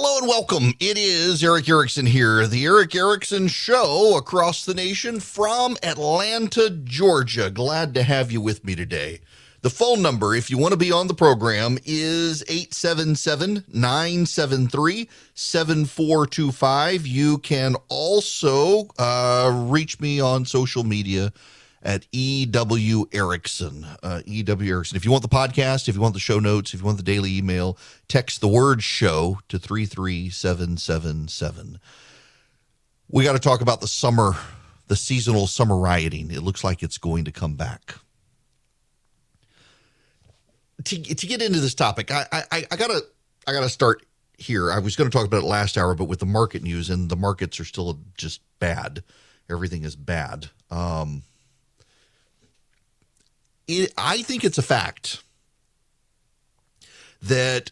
Hello and welcome. It is Erick Erickson here, the Erick Erickson Show across the nation from Atlanta, Georgia. Glad to have you with me today. The phone number, if you want to be on the program, is 877 973 7425. You can also uh, reach me on social media at EW Erickson. Uh, EW Erickson. If you want the podcast, if you want the show notes, if you want the daily email, text the word show to 33777. We got to talk about the summer, the seasonal summer rioting. It looks like it's going to come back. To, to get into this topic, I, I, I gotta I gotta start here. I was going to talk about it last hour, but with the market news, and the markets are still just bad. Everything is bad. Um, it, I think it's a fact that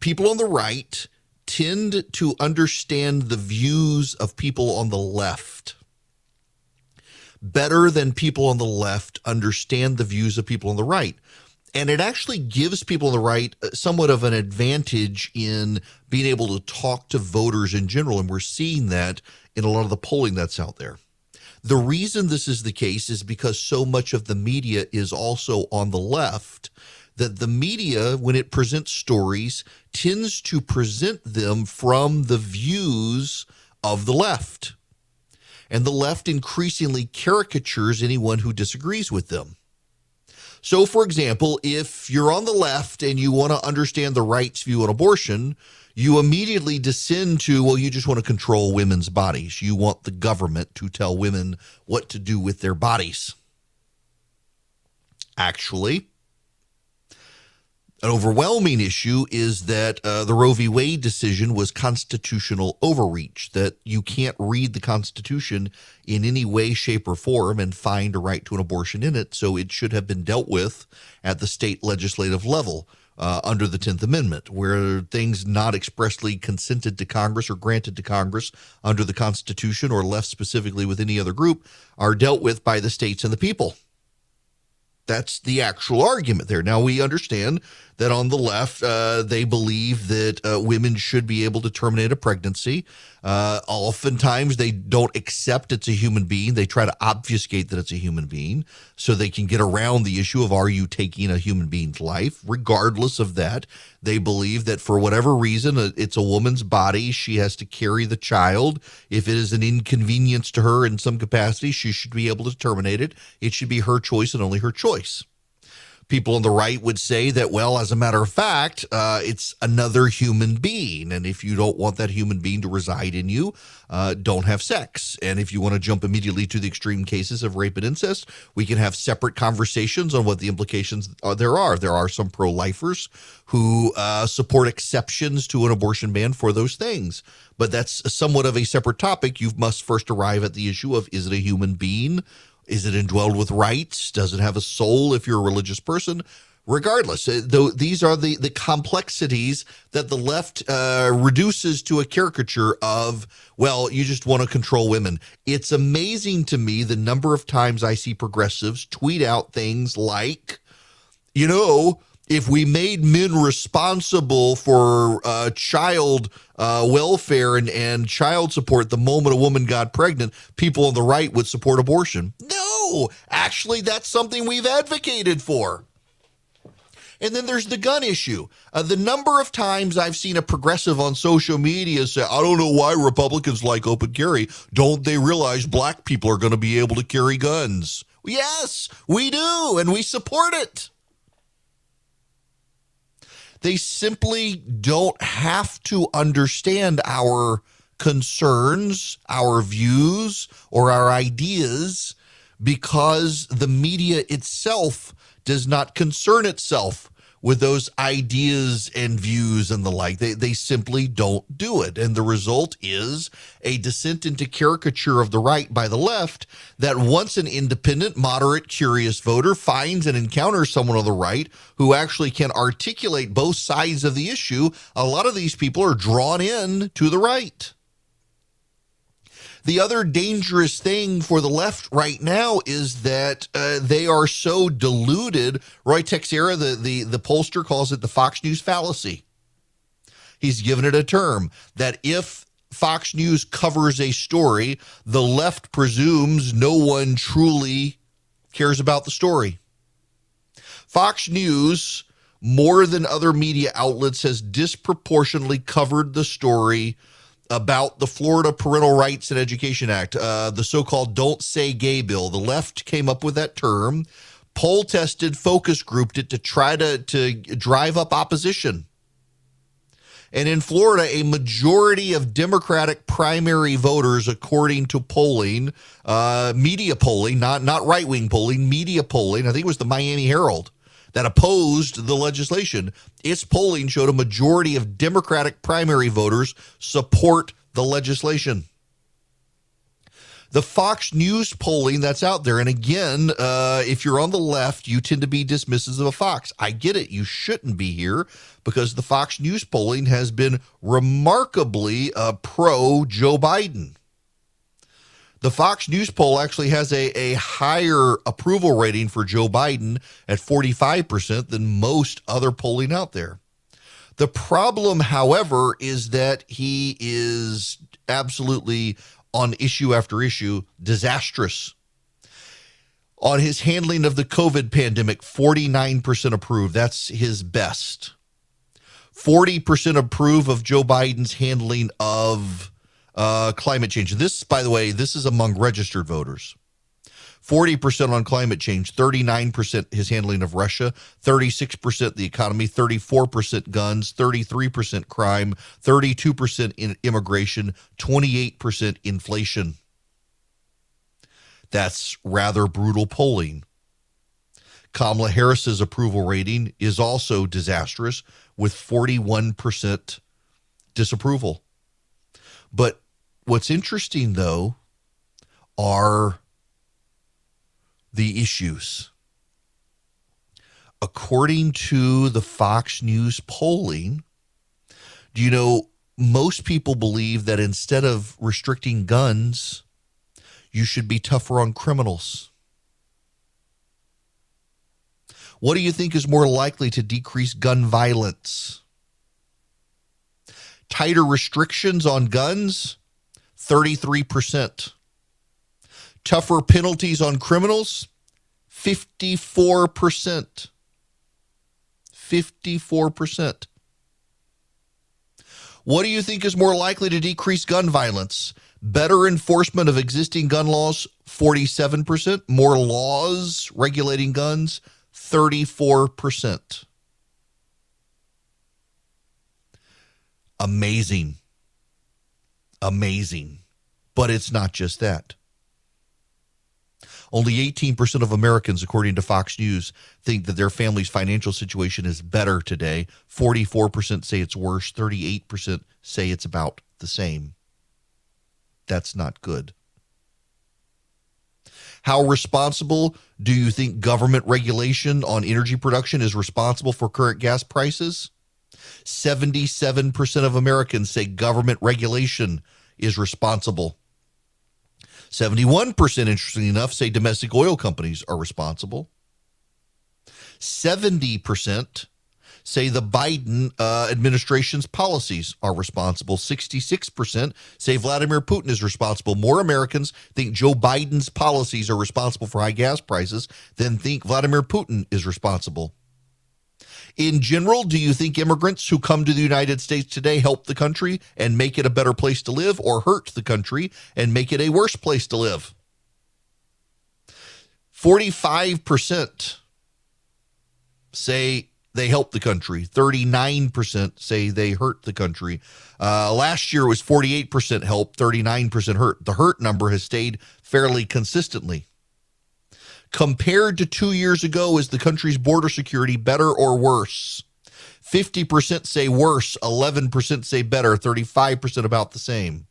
people on the right tend to understand the views of people on the left better than people on the left understand the views of people on the right. And it actually gives people on the right uh, somewhat of an advantage in being able to talk to voters in general. And we're seeing that in a lot of the polling that's out there. The reason this is the case is because so much of the media is also on the left that the media, when it presents stories, tends to present them from the views of the left. And the left increasingly caricatures anyone who disagrees with them. So, for example, if you're on the left and you want to understand the right's view on abortion, you immediately descend to, well, you just want to control women's bodies. You want the government to tell women what to do with their bodies. Actually, an overwhelming issue is that uh, the Roe v. Wade decision was constitutional overreach, that you can't read the Constitution in any way, shape, or form and find a right to an abortion in it. So it should have been dealt with at the state legislative level uh, under the 10th Amendment, where things not expressly consented to Congress or granted to Congress under the Constitution or left specifically with any other group are dealt with by the states and the people. That's the actual argument there. Now, we understand that on the left, uh, they believe that uh, women should be able to terminate a pregnancy. Uh, oftentimes, they don't accept it's a human being. They try to obfuscate that it's a human being so they can get around the issue of are you taking a human being's life? Regardless of that, they believe that for whatever reason, uh, it's a woman's body. She has to carry the child. If it is an inconvenience to her in some capacity, she should be able to terminate it. It should be her choice and only her choice people on the right would say that, well, as a matter of fact, uh, it's another human being. And if you don't want that human being to reside in you, uh, don't have sex. And if you want to jump immediately to the extreme cases of rape and incest, we can have separate conversations on what the implications are, there are. There are some pro lifers who uh, support exceptions to an abortion ban for those things. But that's somewhat of a separate topic. You must first arrive at the issue of is it a human being? Is it indwelled with rights? Does it have a soul if you're a religious person? Regardless, uh, though these are the, the complexities that the left uh, reduces to a caricature of, well, you just want to control women. It's amazing to me the number of times I see progressives tweet out things like, you know, if we made men responsible for uh, child uh, welfare and, and child support the moment a woman got pregnant, people on the right would support abortion. No, actually, that's something we've advocated for. And then there's the gun issue. Uh, the number of times I've seen a progressive on social media say, I don't know why Republicans like open carry. Don't they realize black people are going to be able to carry guns? Yes, we do, and we support it. They simply don't have to understand our concerns, our views, or our ideas because the media itself does not concern itself with those ideas and views and the like. They, they simply don't do it. And the result is a descent into caricature of the right by the left that once an independent, moderate, curious voter finds and encounters someone on the right who actually can articulate both sides of the issue, a lot of these people are drawn in to the right. The other dangerous thing for the left right now is that uh, they are so deluded. Ruy Teixeira, the, the, the pollster, calls it the Fox News fallacy. he's given it a term that if Fox News covers a story, the left presumes no one truly cares about the story. Fox News, more than other media outlets, has disproportionately covered the story about the Florida Parental Rights and Education Act, uh, the so called Don't Say Gay bill. The left came up with that term, poll tested, focus grouped it to try to, to drive up opposition. And in Florida, a majority of Democratic primary voters, according to polling, uh, media polling, not, not right wing polling, media polling, I think it was the Miami Herald that opposed the legislation. Its polling showed a majority of Democratic primary voters support the legislation the Fox News polling that's out there. And again, uh, if you're on the left, you tend to be dismissive of Fox. I get it. You shouldn't be here because the Fox News polling has been remarkably uh, pro Joe Biden. The Fox News poll actually has a, a higher approval rating for Joe Biden at 45% than most other polling out there. The problem, however, is that he is absolutely on issue after issue disastrous. On his handling of the COVID pandemic, 49% approve. That's his best. 40% approve of Joe Biden's handling of uh, climate change. This, by the way, this is among registered voters. 40% on climate change, 39% his handling of Russia, 36% the economy, 34% guns, 33% crime, 32% in immigration, 28% inflation. That's rather brutal polling. Kamala Harris's approval rating is also disastrous with 41% disapproval. But what's interesting though are the issues. According to the Fox News polling, do you know most people believe that instead of restricting guns, you should be tougher on criminals? What do you think is more likely to decrease gun violence? Tighter restrictions on guns, 33%. Tougher penalties on criminals, 54%. 54%. What do you think is more likely to decrease gun violence? Better enforcement of existing gun laws, 47%. More laws regulating guns, 34%. Amazing. Amazing. But it's not just that. Only 18% of Americans, according to Fox News, think that their family's financial situation is better today. 44% say it's worse. 38% say it's about the same. That's not good. How responsible do you think government regulation on energy production is responsible for current gas prices? 77% of Americans say government regulation is responsible. 71%, interestingly enough, say domestic oil companies are responsible. 70% say the Biden uh, administration's policies are responsible. 66% say Vladimir Putin is responsible. More Americans think Joe Biden's policies are responsible for high gas prices than think Vladimir Putin is responsible. In general, do you think immigrants who come to the United States today help the country and make it a better place to live or hurt the country and make it a worse place to live? 45% say they help the country. 39% say they hurt the country. Uh, last year was 48% help, 39% hurt. The hurt number has stayed fairly consistently. Compared to two years ago, is the country's border security better or worse? 50% say worse, 11% say better, 35% about the same.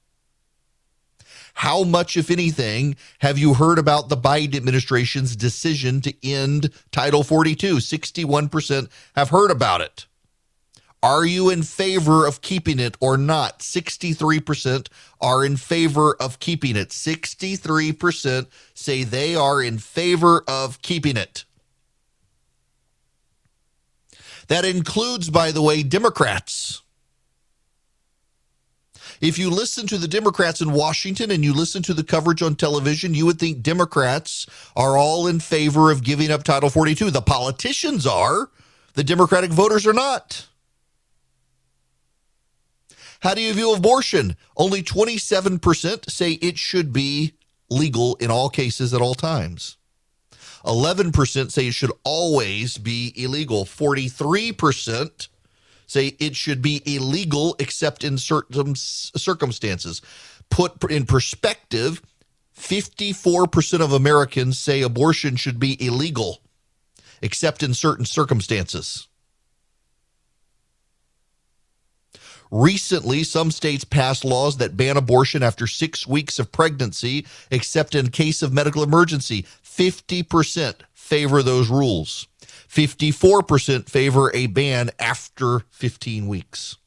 How much, if anything, have you heard about the Biden administration's decision to end Title 42? 61% have heard about it. Are you in favor of keeping it or not? 63% are in favor of keeping it. 63% say they are in favor of keeping it. That includes, by the way, Democrats. If you listen to the Democrats in Washington and you listen to the coverage on television, you would think Democrats are all in favor of giving up Title 42. The politicians are, the Democratic voters are not. How do you view abortion? Only 27% say it should be legal in all cases at all times. 11% say it should always be illegal. 43% say it should be illegal except in certain circumstances. Put in perspective, 54% of Americans say abortion should be illegal except in certain circumstances. Recently, some states passed laws that ban abortion after six weeks of pregnancy, except in case of medical emergency. 50% favor those rules. 54% favor a ban after 15 weeks.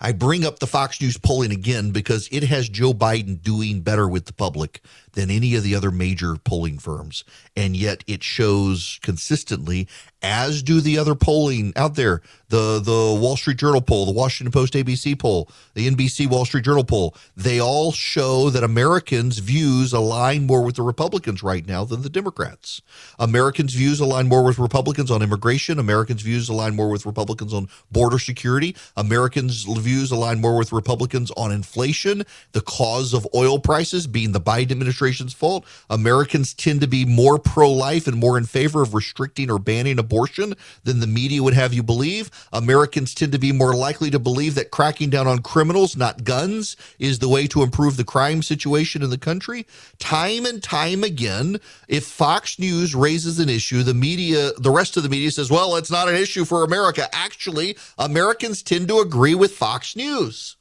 I bring up the Fox News polling again because it has Joe Biden doing better with the public than any of the other major polling firms. And yet it shows consistently, as do the other polling out there the, the Wall Street Journal poll, the Washington Post ABC poll, the NBC Wall Street Journal poll. They all show that Americans' views align more with the Republicans right now than the Democrats. Americans' views align more with Republicans on immigration. Americans' views align more with Republicans on border security. Americans' views align more with Republicans on inflation, the cause of oil prices being the Biden administration administration's fault. Americans tend to be more pro life and more in favor of restricting or banning abortion than the media would have you believe. Americans tend to be more likely to believe that cracking down on criminals, not guns, is the way to improve the crime situation in the country. Time and time again, if Fox News raises an issue, the media, the rest of the media says, well, it's not an issue for America. Actually, Americans tend to agree with Fox News.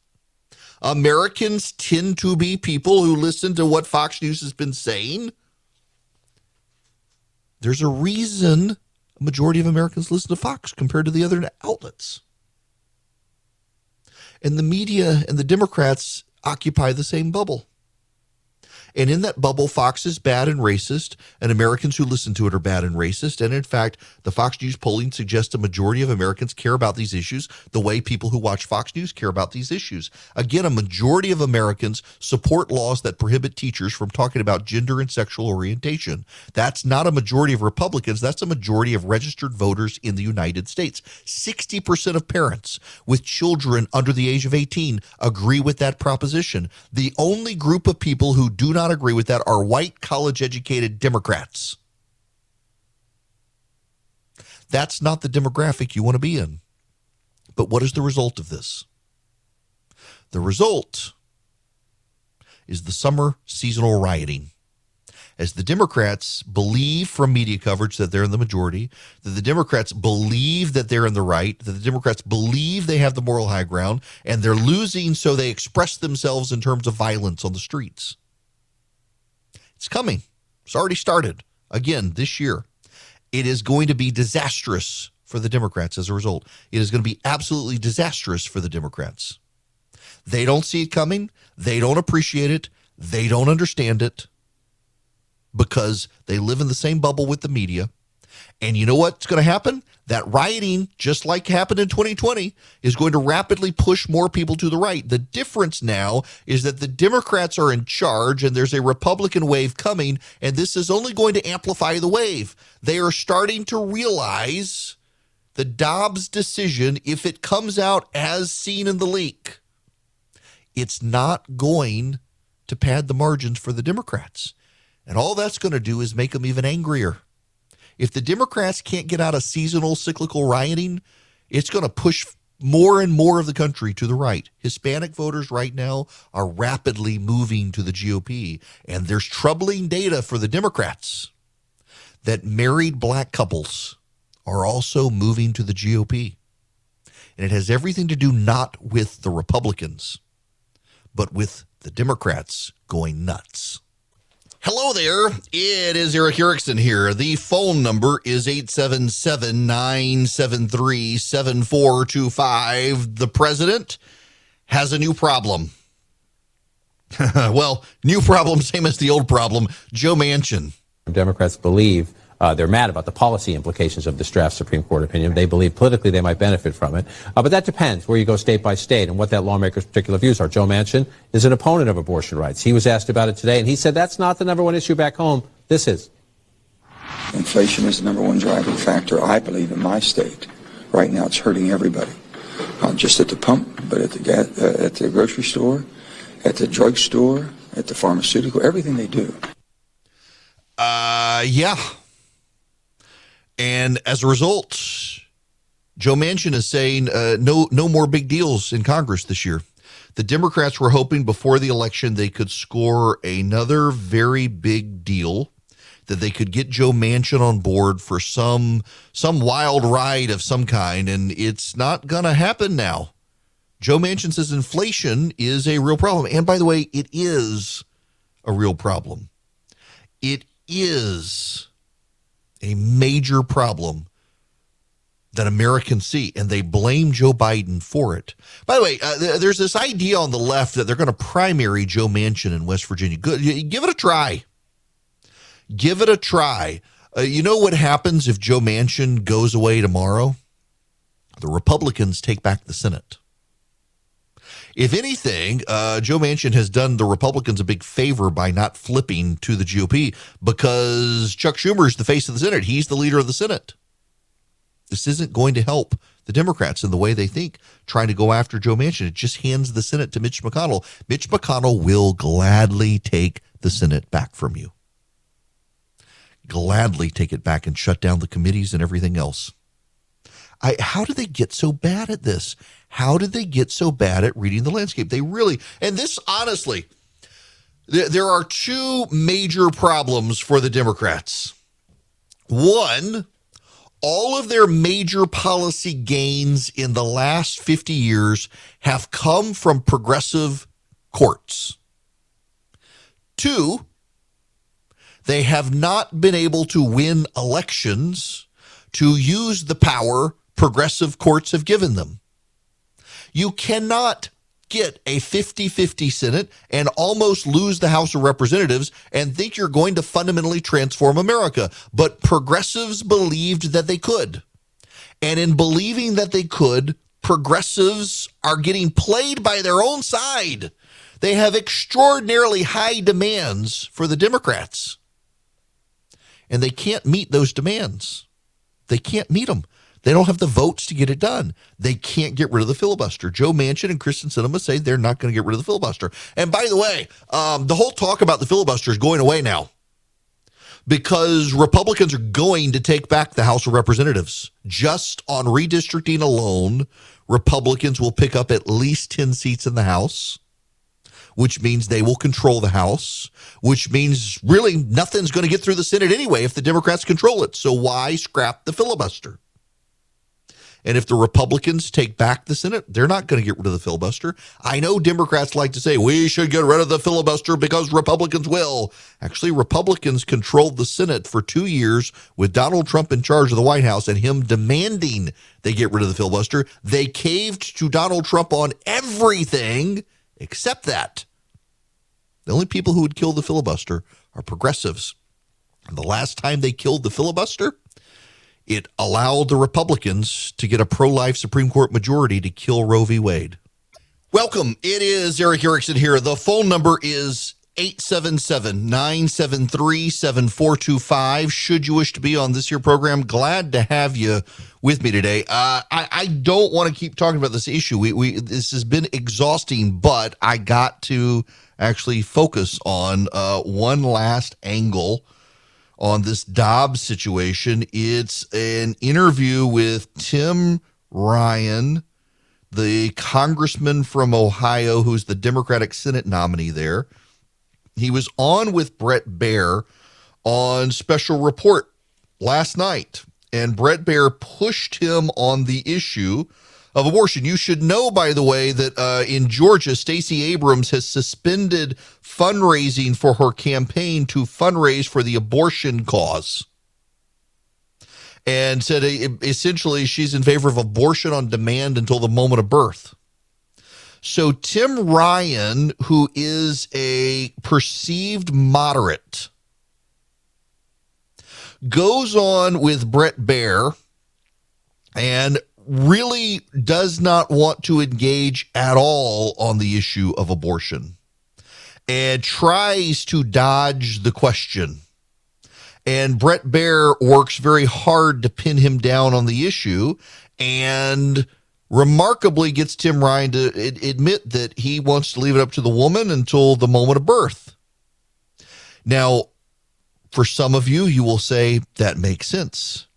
Americans tend to be people who listen to what Fox News has been saying. There's a reason a majority of Americans listen to Fox compared to the other outlets. And the media and the Democrats occupy the same bubble. And in that bubble, Fox is bad and racist, and Americans who listen to it are bad and racist. And in fact, the Fox News polling suggests a majority of Americans care about these issues the way people who watch Fox News care about these issues. Again, a majority of Americans support laws that prohibit teachers from talking about gender and sexual orientation. That's not a majority of Republicans, that's a majority of registered voters in the United States. 60% of parents with children under the age of 18 agree with that proposition. The only group of people who do not not agree with that are white college educated Democrats. That's not the demographic you want to be in. But what is the result of this? The result is the summer seasonal rioting. As the Democrats believe from media coverage that they're in the majority, that the Democrats believe that they're in the right, that the Democrats believe they have the moral high ground, and they're losing, so they express themselves in terms of violence on the streets. It's coming. It's already started again this year. It is going to be disastrous for the Democrats as a result. It is going to be absolutely disastrous for the Democrats. They don't see it coming. They don't appreciate it. They don't understand it because they live in the same bubble with the media. And you know what's going to happen? That rioting, just like happened in 2020, is going to rapidly push more people to the right. The difference now is that the Democrats are in charge and there's a Republican wave coming, and this is only going to amplify the wave. They are starting to realize the Dobbs decision, if it comes out as seen in the leak, it's not going to pad the margins for the Democrats. And all that's going to do is make them even angrier. If the Democrats can't get out of seasonal cyclical rioting, it's going to push more and more of the country to the right. Hispanic voters right now are rapidly moving to the GOP. And there's troubling data for the Democrats that married black couples are also moving to the GOP. And it has everything to do not with the Republicans, but with the Democrats going nuts. Hello there. It is Erick Erickson here. The phone number is 877 973 7425. The president has a new problem. well, new problem, same as the old problem. Joe Manchin. Democrats believe Uh, they're mad about the policy implications of this draft Supreme Court opinion. They believe politically they might benefit from it. Uh, but that depends where you go state by state and what that lawmaker's particular views are. Joe Manchin is an opponent of abortion rights. He was asked about it today, and he said that's not the number one issue back home. This is. Inflation is the number one driving factor, I believe, in my state. Right now, it's hurting everybody, not just at the pump, but at the gas, uh, at the grocery store, at the drugstore, at the pharmaceutical, everything they do. Uh, yeah. And as a result, Joe Manchin is saying uh, no, no more big deals in Congress this year. The Democrats were hoping before the election they could score another very big deal that they could get Joe Manchin on board for some some wild ride of some kind, and it's not gonna happen now. Joe Manchin says inflation is a real problem, and by the way, it is a real problem. It is a major problem that Americans see, and they blame Joe Biden for it. By the way, uh, th- there's this idea on the left that they're going to primary Joe Manchin in West Virginia. Good, give it a try. Give it a try. Uh, you know what happens if Joe Manchin goes away tomorrow? The Republicans take back the Senate. If anything, uh, Joe Manchin has done the Republicans a big favor by not flipping to the GOP because Chuck Schumer is the face of the Senate. He's the leader of the Senate. This isn't going to help the Democrats in the way they think, trying to go after Joe Manchin. It just hands the Senate to Mitch McConnell. Mitch McConnell will gladly take the Senate back from you gladly take it back and shut down the committees and everything else. I, how did they get so bad at this? How did they get so bad at reading the landscape? They really, and this honestly, there, there are two major problems for the Democrats. One, all of their major policy gains in the last 50 years have come from progressive courts. Two, they have not been able to win elections to use the power progressive courts have given them. You cannot get a 50 50 Senate and almost lose the House of Representatives and think you're going to fundamentally transform America. But progressives believed that they could. And in believing that they could, progressives are getting played by their own side. They have extraordinarily high demands for the Democrats and they can't meet those demands. They can't meet them. They don't have the votes to get it done. They can't get rid of the filibuster. Joe Manchin and Kyrsten Sinema say they're not going to get rid of the filibuster. And by the way, um, the whole talk about the filibuster is going away now because Republicans are going to take back the House of Representatives. Just on redistricting alone, Republicans will pick up at least 10 seats in the House which means they will control the House, which means really nothing's going to get through the Senate anyway if the Democrats control it. So why scrap the filibuster? And if the Republicans take back the Senate, they're not going to get rid of the filibuster. I know Democrats like to say we should get rid of the filibuster because Republicans will. Actually, Republicans controlled the Senate for two years with Donald Trump in charge of the White House and him demanding they get rid of the filibuster. They caved to Donald Trump on everything except that. The only people who would kill the filibuster are progressives. And the last time they killed the filibuster, it allowed the Republicans to get a pro life Supreme Court majority to kill Roe v. Wade. Welcome. It is Erick Erickson here. The phone number is 877 973 7425. Should you wish to be on this year program, glad to have you with me today. Uh, I, I don't want to keep talking about this issue. We, we This has been exhausting, but I got to actually focus on uh, one last angle on this Dobbs situation. It's an interview with Tim Ryan, the congressman from Ohio, who's the Democratic Senate nominee there. He was on with Bret Baier on special report last night, and Bret Baier pushed him on the issue of abortion. You should know, by the way, that uh, in Georgia, Stacey Abrams has suspended fundraising for her campaign to fundraise for the abortion cause. And said uh, essentially she's in favor of abortion on demand until the moment of birth. So Tim Ryan, who is a perceived moderate, goes on with Bret Baier and really does not want to engage at all on the issue of abortion and tries to dodge the question. And Bret Baier works very hard to pin him down on the issue and remarkably gets Tim Ryan to admit that he wants to leave it up to the woman until the moment of birth. Now, for some of you, you will say that makes sense.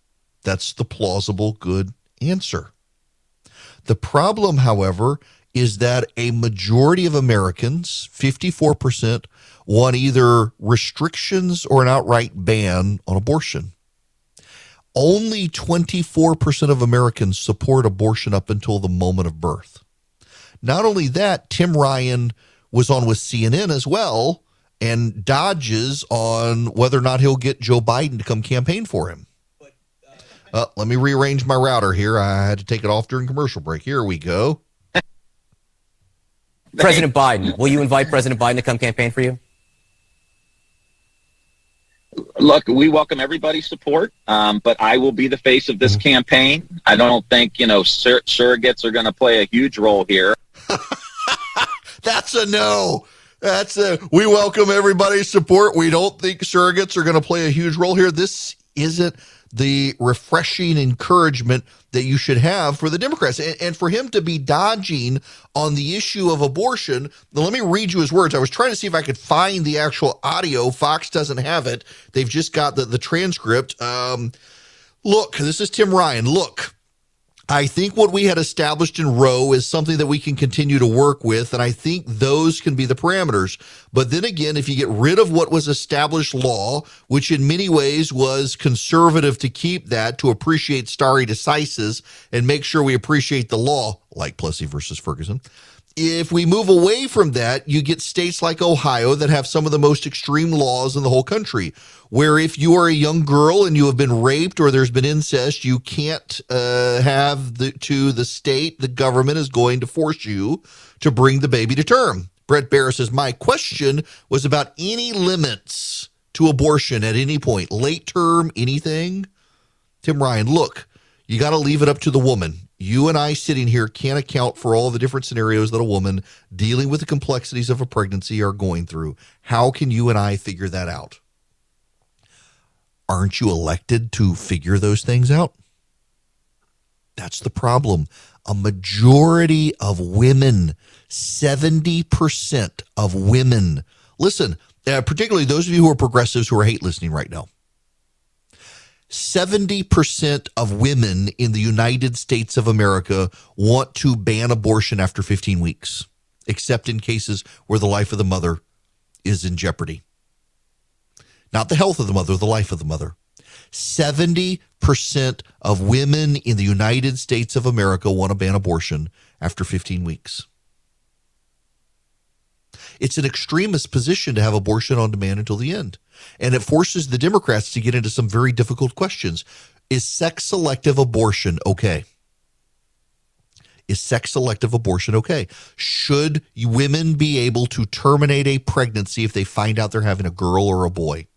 That's the plausible, good answer. The problem, however, is that a majority of Americans, 54%, want either restrictions or an outright ban on abortion. Only 24% of Americans support abortion up until the moment of birth. Not only that, Tim Ryan was on with CNN as well and dodges on whether or not he'll get Joe Biden to come campaign for him. Uh, let me rearrange my router here. I had to take it off during commercial break. Here we go. President Biden, will you invite President Biden to come campaign for you? Look, we welcome everybody's support, um, but I will be the face of this mm-hmm. campaign. I don't think you know sur- surrogates are going to play a huge role here. That's a no. That's a we welcome everybody's support. We don't think surrogates are going to play a huge role here. This isn't the refreshing encouragement that you should have for the Democrats. And, and, for him to be dodging on the issue of abortion, let me read you his words. I was trying to see if I could find the actual audio. Fox doesn't have it, they've just got the, the transcript. Um, look, this is Tim Ryan. Look, I think what we had established in Roe is something that we can continue to work with, and I think those can be the parameters. But then again, if you get rid of what was established law, which in many ways was conservative to keep that, to appreciate stare decisis and make sure we appreciate the law, like Plessy versus Ferguson, if we move away from that, you get states like Ohio that have some of the most extreme laws in the whole country, where if you are a young girl and you have been raped or there's been incest, you can't uh, have the to the state. The government is going to force you to bring the baby to term. Bret Baier says, My question was about any limits to abortion at any point, late term, anything. Tim Ryan, look, you got to leave it up to the woman you and I sitting here can't account for all the different scenarios that a woman dealing with the complexities of a pregnancy are going through. How can you and I figure that out? Aren't you elected to figure those things out? That's the problem. A majority of women, 70% of women, listen, uh, particularly those of you who are progressives who are hate listening right now 70% of women in the United States of America want to ban abortion after 15 weeks, except in cases where the life of the mother is in jeopardy. Not the health of the mother, the life of the mother. 70% of women in the United States of America want to ban abortion after 15 weeks. It's an extremist position to have abortion on demand until the end. And it forces the Democrats to get into some very difficult questions. Is sex selective abortion okay? Is sex selective abortion okay? Should women be able to terminate a pregnancy if they find out they're having a girl or a boy?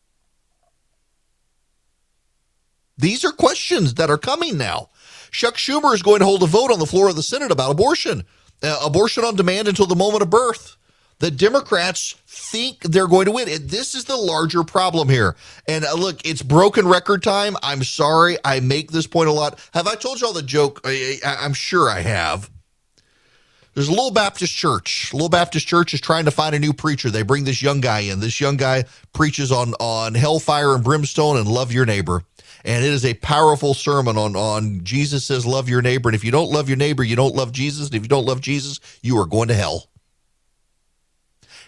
These are questions that are coming now. Chuck Schumer is going to hold a vote on the floor of the Senate about abortion, uh, abortion on demand until the moment of birth. The Democrats think they're going to win. And this is the larger problem here. And uh, look, it's broken record time. I'm sorry. I make this point a lot. Have I told you all the joke? I, am sure I have. There's a little Baptist church. Little Baptist church is trying to find a new preacher. They bring this young guy in. This young guy preaches on on hellfire and brimstone and love your neighbor. And it is a powerful sermon on on Jesus says love your neighbor. And if you don't love your neighbor, you don't love Jesus. And if you don't love Jesus, you are going to hell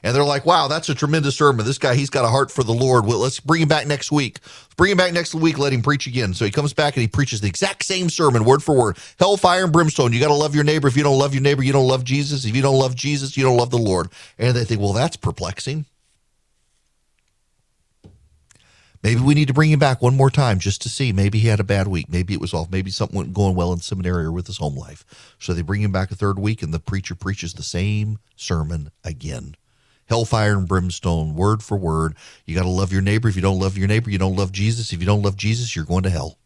and they're like, wow, that's a tremendous sermon. This guy, he's got a heart for the Lord. Well, let's bring him back next week. Let's bring him back next week. Let him preach again. So he comes back and he preaches the exact same sermon, word for word. Hellfire and brimstone. You got to love your neighbor. If you don't love your neighbor, you don't love Jesus. If you don't love Jesus, you don't love the Lord. And they think, well, that's perplexing. Maybe we need to bring him back one more time just to see. Maybe he had a bad week. Maybe it was off. Maybe something wasn't going well in seminary or with his home life. So they bring him back a third week, and the preacher preaches the same sermon again hellfire and brimstone, word for word. You got to love your neighbor. If you don't love your neighbor, you don't love Jesus. If you don't love Jesus, you're going to hell.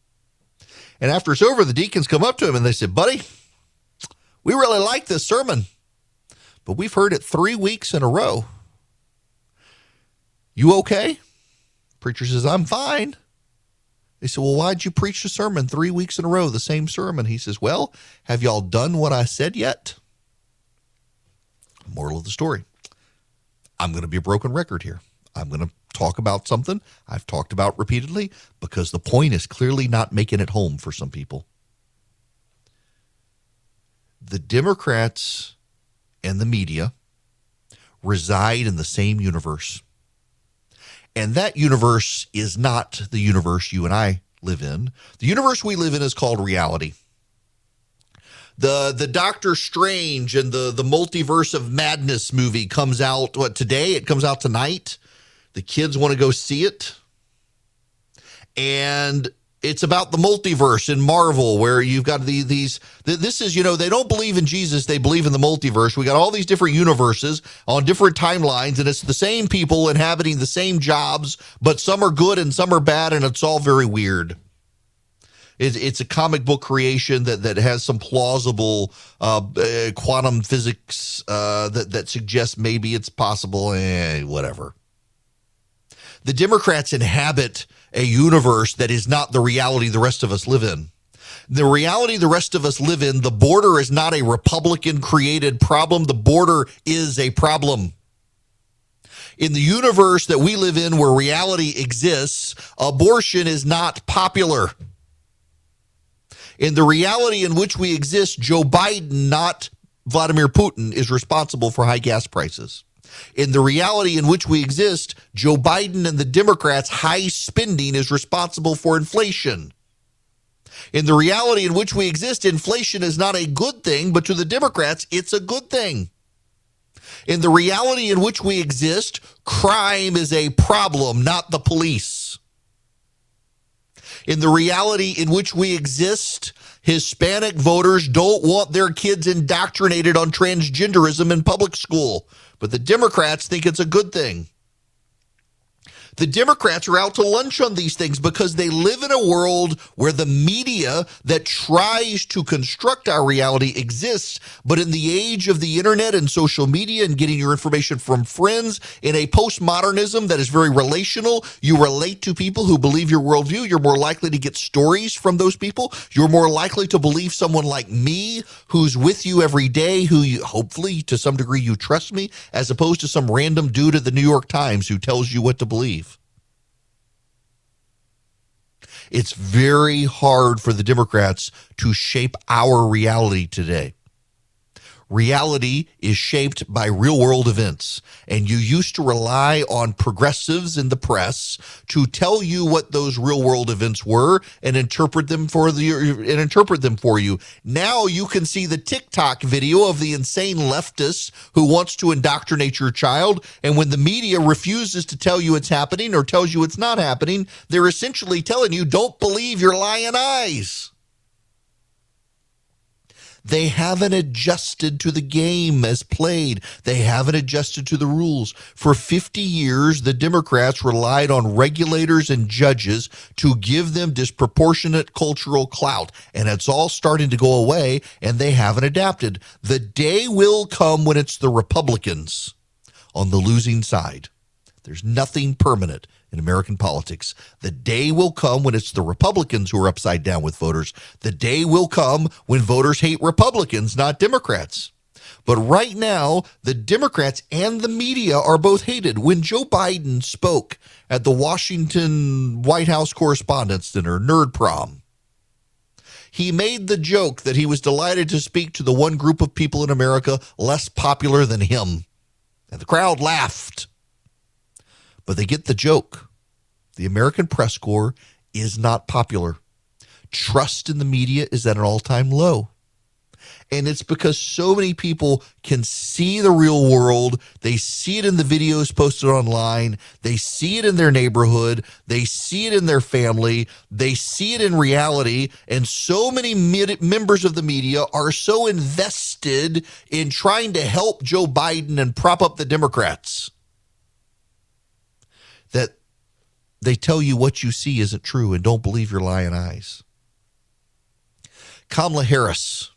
And after it's over, the deacons come up to him and they said, Buddy, we really like this sermon, but we've heard it three weeks in a row. You okay? Preacher says, I'm fine. They said, Well, why'd you preach the sermon three weeks in a row, the same sermon? He says, Well, have y'all done what I said yet? Moral of the story I'm going to be a broken record here. I'm going to talk about something I've talked about repeatedly because the point is clearly not making it home for some people. The Democrats and the media reside in the same universe. And that universe is not the universe you and I live in. The universe we live in is called reality. The the Doctor Strange and the the Multiverse of Madness movie comes out what today? It comes out tonight. The kids want to go see it. And it's about the multiverse in Marvel, where you've got the, these. This is, you know, they don't believe in Jesus; they believe in the multiverse. We got all these different universes on different timelines, and it's the same people inhabiting the same jobs, but some are good and some are bad, and it's all very weird. It, it's a comic book creation that that has some plausible uh, uh, quantum physics uh, that that suggests maybe it's possible. Eh, whatever. The Democrats inhabit a universe that is not the reality the rest of us live in. The reality the rest of us live in, the border is not a Republican created problem. The border is a problem. In the universe that we live in where reality exists, abortion is not popular. In the reality in which we exist, Joe Biden, not Vladimir Putin, is responsible for high gas prices. In the reality in which we exist, Joe Biden and the Democrats' high spending is responsible for inflation. In the reality in which we exist, inflation is not a good thing, but to the Democrats, it's a good thing. In the reality in which we exist, crime is a problem, not the police. In the reality in which we exist, Hispanic voters don't want their kids indoctrinated on transgenderism in public school but the Democrats think it's a good thing. The Democrats are out to lunch on these things because they live in a world where the media that tries to construct our reality exists. But in the age of the internet and social media and getting your information from friends in a postmodernism that is very relational, you relate to people who believe your worldview. You're more likely to get stories from those people. You're more likely to believe someone like me who's with you every day, who you, hopefully to some degree you trust me, as opposed to some random dude at the New York Times who tells you what to believe. It's very hard for the Democrats to shape our reality today reality is shaped by real world events. And you used to rely on progressives in the press to tell you what those real world events were and interpret them for the and interpret them for you. Now you can see the TikTok video of the insane leftist who wants to indoctrinate your child. And when the media refuses to tell you it's happening or tells you it's not happening, they're essentially telling you don't believe your lying eyes. They haven't adjusted to the game as played. They haven't adjusted to the rules. For 50 years, the Democrats relied on regulators and judges to give them disproportionate cultural clout. And it's all starting to go away, and they haven't adapted. The day will come when it's the Republicans on the losing side. There's nothing permanent in American politics. The day will come when it's the Republicans who are upside down with voters. The day will come when voters hate Republicans, not Democrats. But right now, the Democrats and the media are both hated. When Joe Biden spoke at the Washington White House Correspondents' Dinner, Nerd Prom, he made the joke that he was delighted to speak to the one group of people in America less popular than him. And the crowd laughed. But they get the joke. The American press corps is not popular. Trust in the media is at an all time low. And it's because so many people can see the real world. They see it in the videos posted online. They see it in their neighborhood. They see it in their family. They see it in reality. And so many members of the media are so invested in trying to help Joe Biden and prop up the Democrats that they tell you what you see isn't true and don't believe your lying eyes. Kamala Harris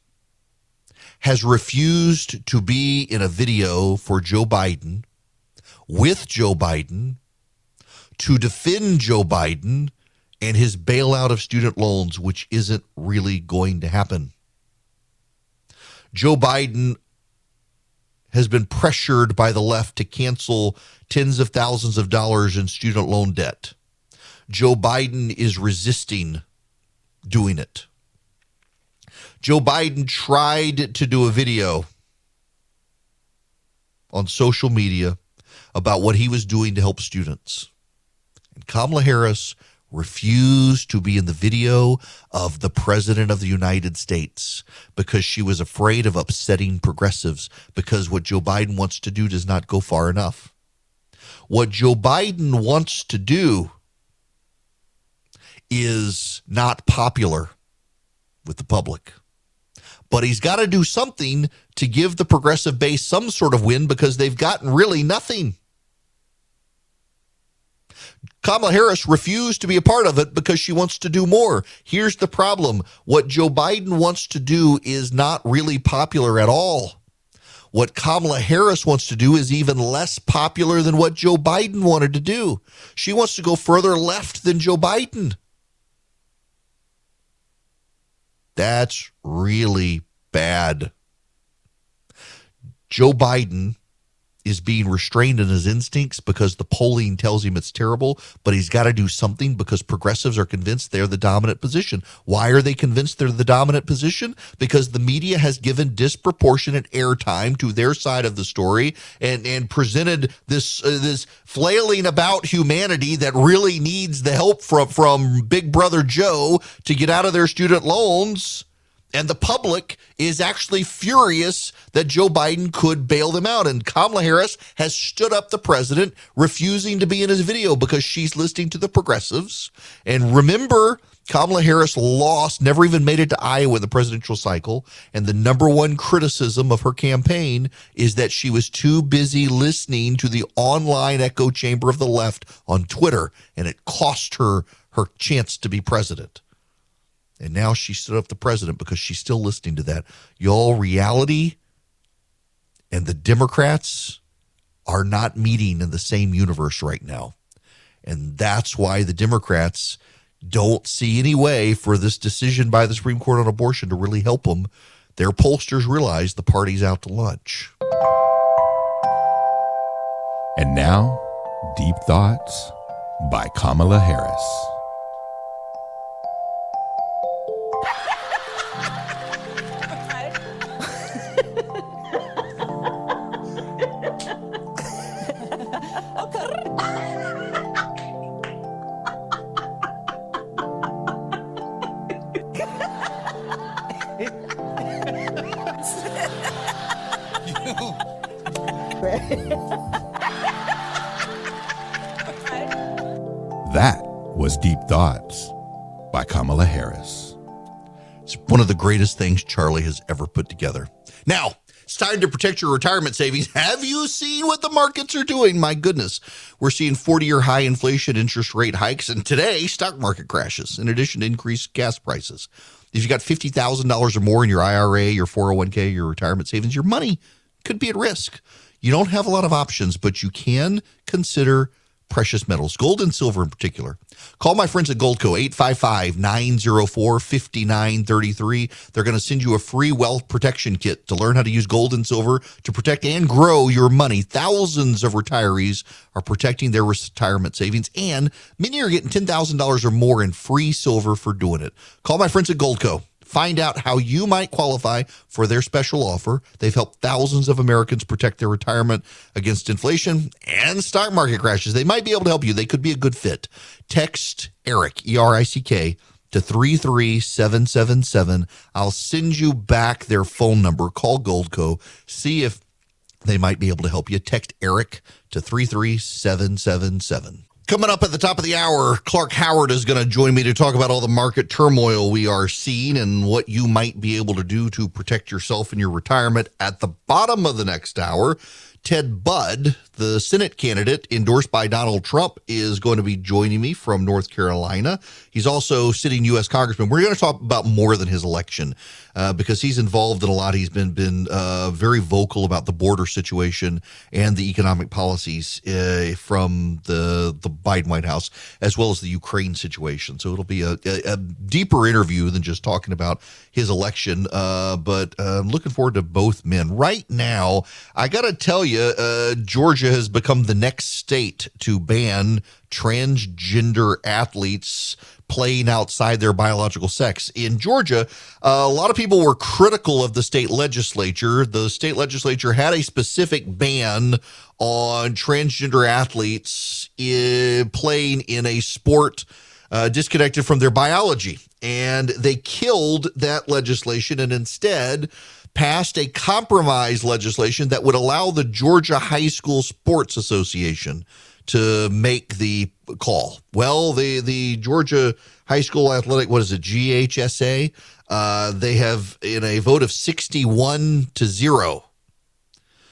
has refused to be in a video for Joe Biden with Joe Biden to defend Joe Biden and his bailout of student loans, which isn't really going to happen. Joe Biden has been pressured by the left to cancel tens of thousands of dollars in student loan debt. Joe Biden is resisting doing it. Joe Biden tried to do a video on social media about what he was doing to help students. And Kamala Harris refused to be in the video of the President of the United States because she was afraid of upsetting progressives because what Joe Biden wants to do does not go far enough. What Joe Biden wants to do is not popular with the public. But he's got to do something to give the progressive base some sort of win because they've gotten really nothing. Kamala Harris refused to be a part of it because she wants to do more. Here's the problem what Joe Biden wants to do is not really popular at all. What Kamala Harris wants to do is even less popular than what Joe Biden wanted to do. She wants to go further left than Joe Biden. That's really bad. Joe Biden is being restrained in his instincts because the polling tells him it's terrible, but he's got to do something because progressives are convinced they're the dominant position. Why are they convinced they're the dominant position? Because the media has given disproportionate airtime to their side of the story and and presented this uh, this flailing about humanity that really needs the help from from Big Brother Joe to get out of their student loans and the public is actually furious that Joe Biden could bail them out. And Kamala Harris has stood up the president, refusing to be in his video because she's listening to the progressives. And remember, Kamala Harris lost, never even made it to Iowa in the presidential cycle. And the number one criticism of her campaign is that she was too busy listening to the online echo chamber of the left on Twitter. And it cost her her chance to be president. And now she stood up the president because she's still listening to that. Y'all, reality and the Democrats are not meeting in the same universe right now. And that's why the Democrats don't see any way for this decision by the Supreme Court on abortion to really help them. Their pollsters realize the party's out to lunch. And now, Deep Thoughts by Kamala Harris. Greatest things Charlie has ever put together. Now, it's time to protect your retirement savings. Have you seen what the markets are doing? My goodness. We're seeing 40 year high inflation, interest rate hikes, and today, stock market crashes, in addition to increased gas prices. If you've got $50,000 or more in your IRA, your 401k, your retirement savings, your money could be at risk. You don't have a lot of options, but you can consider precious metals, gold and silver in particular. Call my friends at Goldco, 855 904 5933. They're going to send you a free wealth protection kit to learn how to use gold and silver to protect and grow your money. Thousands of retirees are protecting their retirement savings, and many are getting $10,000 or more in free silver for doing it. Call my friends at Goldco. Find out how you might qualify for their special offer. They've helped thousands of Americans protect their retirement against inflation and stock market crashes. They might be able to help you. They could be a good fit. Text ERICK, E R I C K, to 33777. I'll send you back their phone number. Call Goldco. See if they might be able to help you. Text Erick to 33777. Coming up at the top of the hour, Clark Howard is going to join me to talk about all the market turmoil we are seeing and what you might be able to do to protect yourself in your retirement. At the bottom of the next hour, Ted Budd, the Senate candidate endorsed by Donald Trump, is going to be joining me from North Carolina. He's also sitting U.S. Congressman. We're going to talk about more than his election uh, because he's involved in a lot. He's been been uh, very vocal about the border situation and the economic policies uh, from the the Biden White House, as well as the Ukraine situation. So it'll be a, a, a deeper interview than just talking about his election. Uh, but uh, I'm looking forward to both men. Right now, I got to tell you, uh, Has become the next state to ban transgender athletes playing outside their biological sex. In Georgia, uh, a lot of people were critical of the state legislature. The state legislature had a specific ban on transgender athletes in, playing in a sport uh, disconnected from their biology. And they killed that legislation and instead passed a compromise legislation that would allow the Georgia High School Sports Association to make the call. Well, the the Georgia High School Athletic, what is it, GHSA? Uh, they have in a vote of sixty-one to zero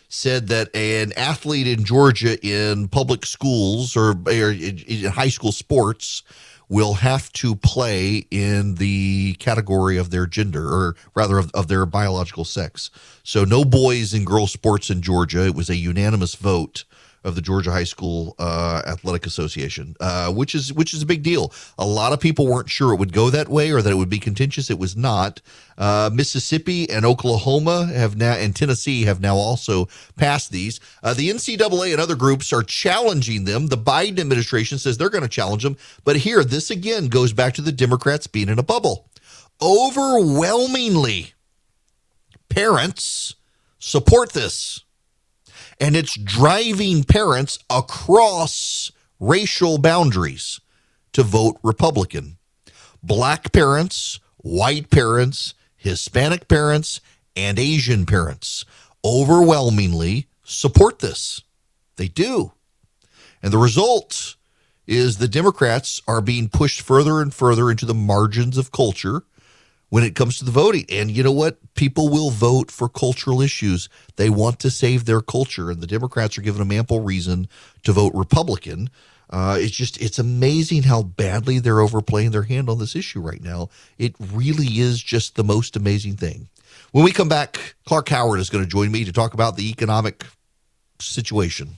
said that an athlete in Georgia in public schools or, or in, in high school sports will have to play in the category of their gender, or rather of, of their biological sex. So no boys and girls sports in Georgia. It was a unanimous vote of the Georgia High School uh, Athletic Association, uh, which is which is a big deal. A lot of people weren't sure it would go that way or that it would be contentious. It was not. Uh, Mississippi and Oklahoma have now, and Tennessee have now also passed these. Uh, the NCAA and other groups are challenging them. The Biden administration says they're going to challenge them. But here, this again goes back to the Democrats being in a bubble. Overwhelmingly, parents support this and it's driving parents across racial boundaries to vote Republican. Black parents, white parents, Hispanic parents, and Asian parents overwhelmingly support this. They do. And the result is the Democrats are being pushed further and further into the margins of culture when it comes to the voting. And you know what? People will vote for cultural issues. They want to save their culture, and the Democrats are giving them ample reason to vote Republican. Uh, it's just it's amazing how badly they're overplaying their hand on this issue right now. It really is just the most amazing thing. When we come back, Clark Howard is going to join me to talk about the economic situation.